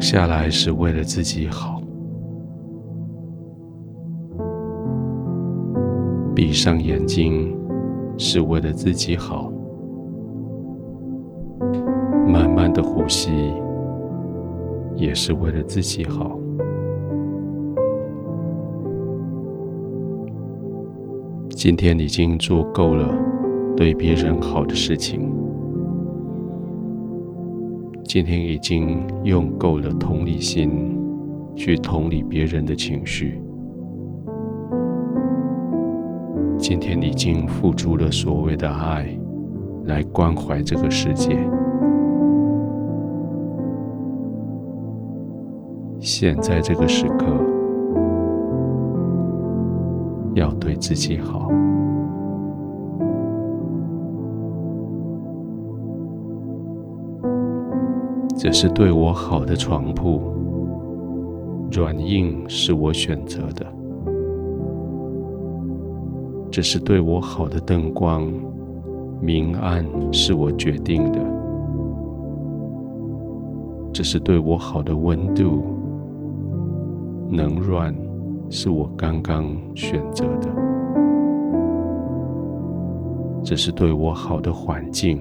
下来是为了自己好，闭上眼睛是为了自己好，慢慢的呼吸也是为了自己好。今天已经做够了对别人好的事情。今天已经用够了同理心去同理别人的情绪。今天已经付出了所谓的爱，来关怀这个世界。现在这个时刻，要对自己好。这是对我好的床铺，软硬是我选择的；这是对我好的灯光，明暗是我决定的；这是对我好的温度，冷软是我刚刚选择的；这是对我好的环境。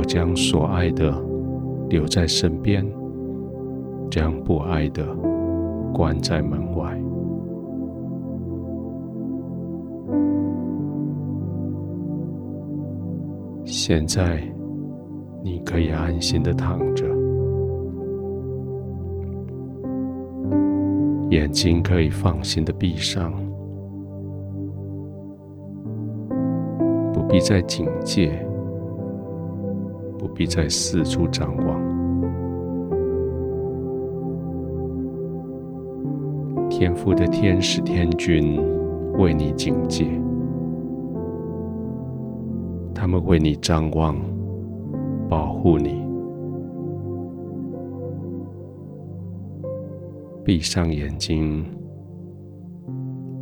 我将所爱的留在身边，将不爱的关在门外。现在，你可以安心的躺着，眼睛可以放心的闭上，不必再警戒。必在四处张望，天父的天使天军为你警戒，他们为你张望，保护你。闭上眼睛，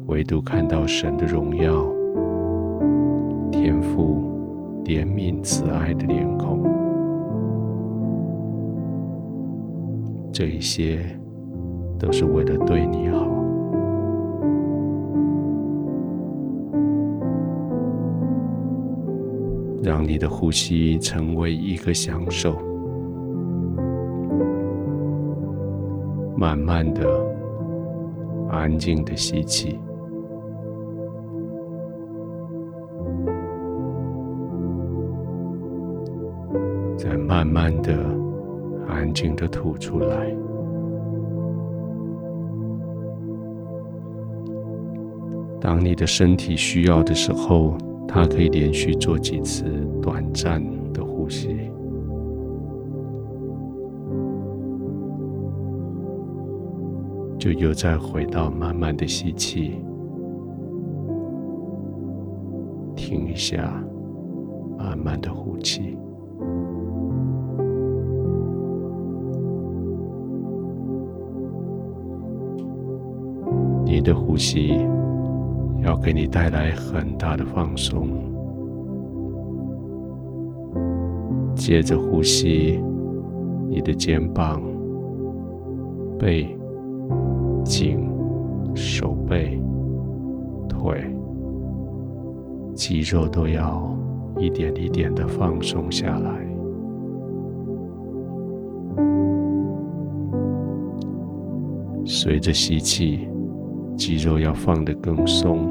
唯独看到神的荣耀，天父。怜悯慈爱的脸孔，这一些都是为了对你好。让你的呼吸成为一个享受，慢慢的、安静的吸气。再慢慢的、安静的吐出来。当你的身体需要的时候，它可以连续做几次短暂的呼吸，就又再回到慢慢的吸气，停一下，慢慢的呼气。你的呼吸要给你带来很大的放松。接着呼吸，你的肩膀、背、颈、手背、腿、肌肉都要一点一点的放松下来。随着吸气。肌肉要放得更松，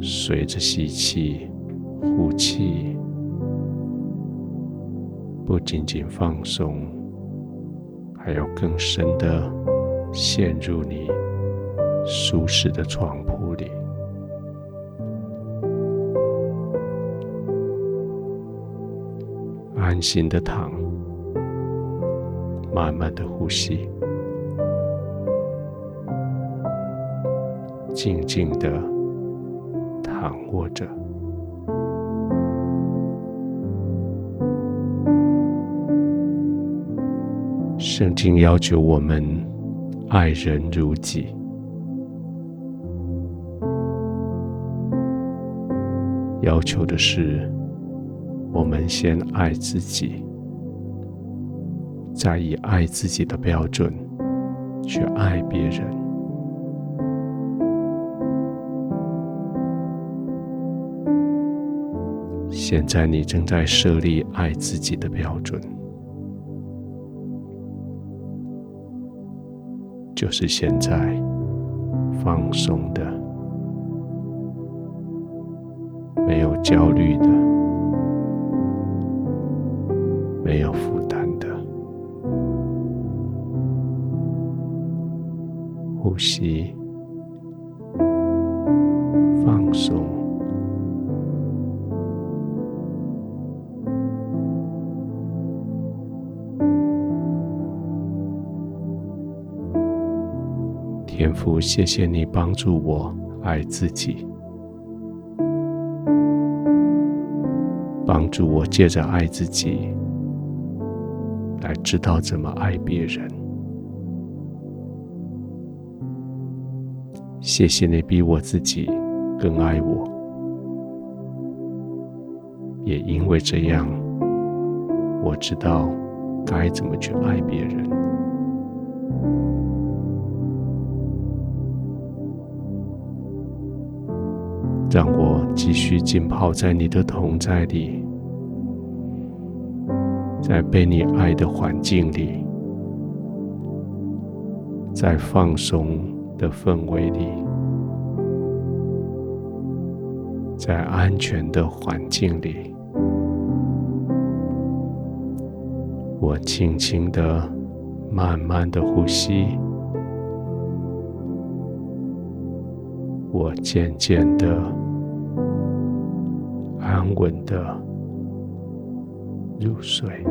随着吸气、呼气，不仅仅放松，还要更深的陷入你舒适的床铺里，安心的躺，慢慢的呼吸。静静的躺卧着。圣经要求我们爱人如己，要求的是我们先爱自己。再以爱自己的标准去爱别人。现在你正在设立爱自己的标准，就是现在放松的、没有焦虑的、没有负担的呼吸，放松。天父，谢谢你帮助我爱自己，帮助我借着爱自己来知道怎么爱别人。谢谢你比我自己更爱我，也因为这样，我知道该怎么去爱别人。让我继续浸泡在你的同在里，在被你爱的环境里，在放松的氛围里，在安全的环境里，我轻轻的、慢慢的呼吸。我渐渐的、安稳的入睡。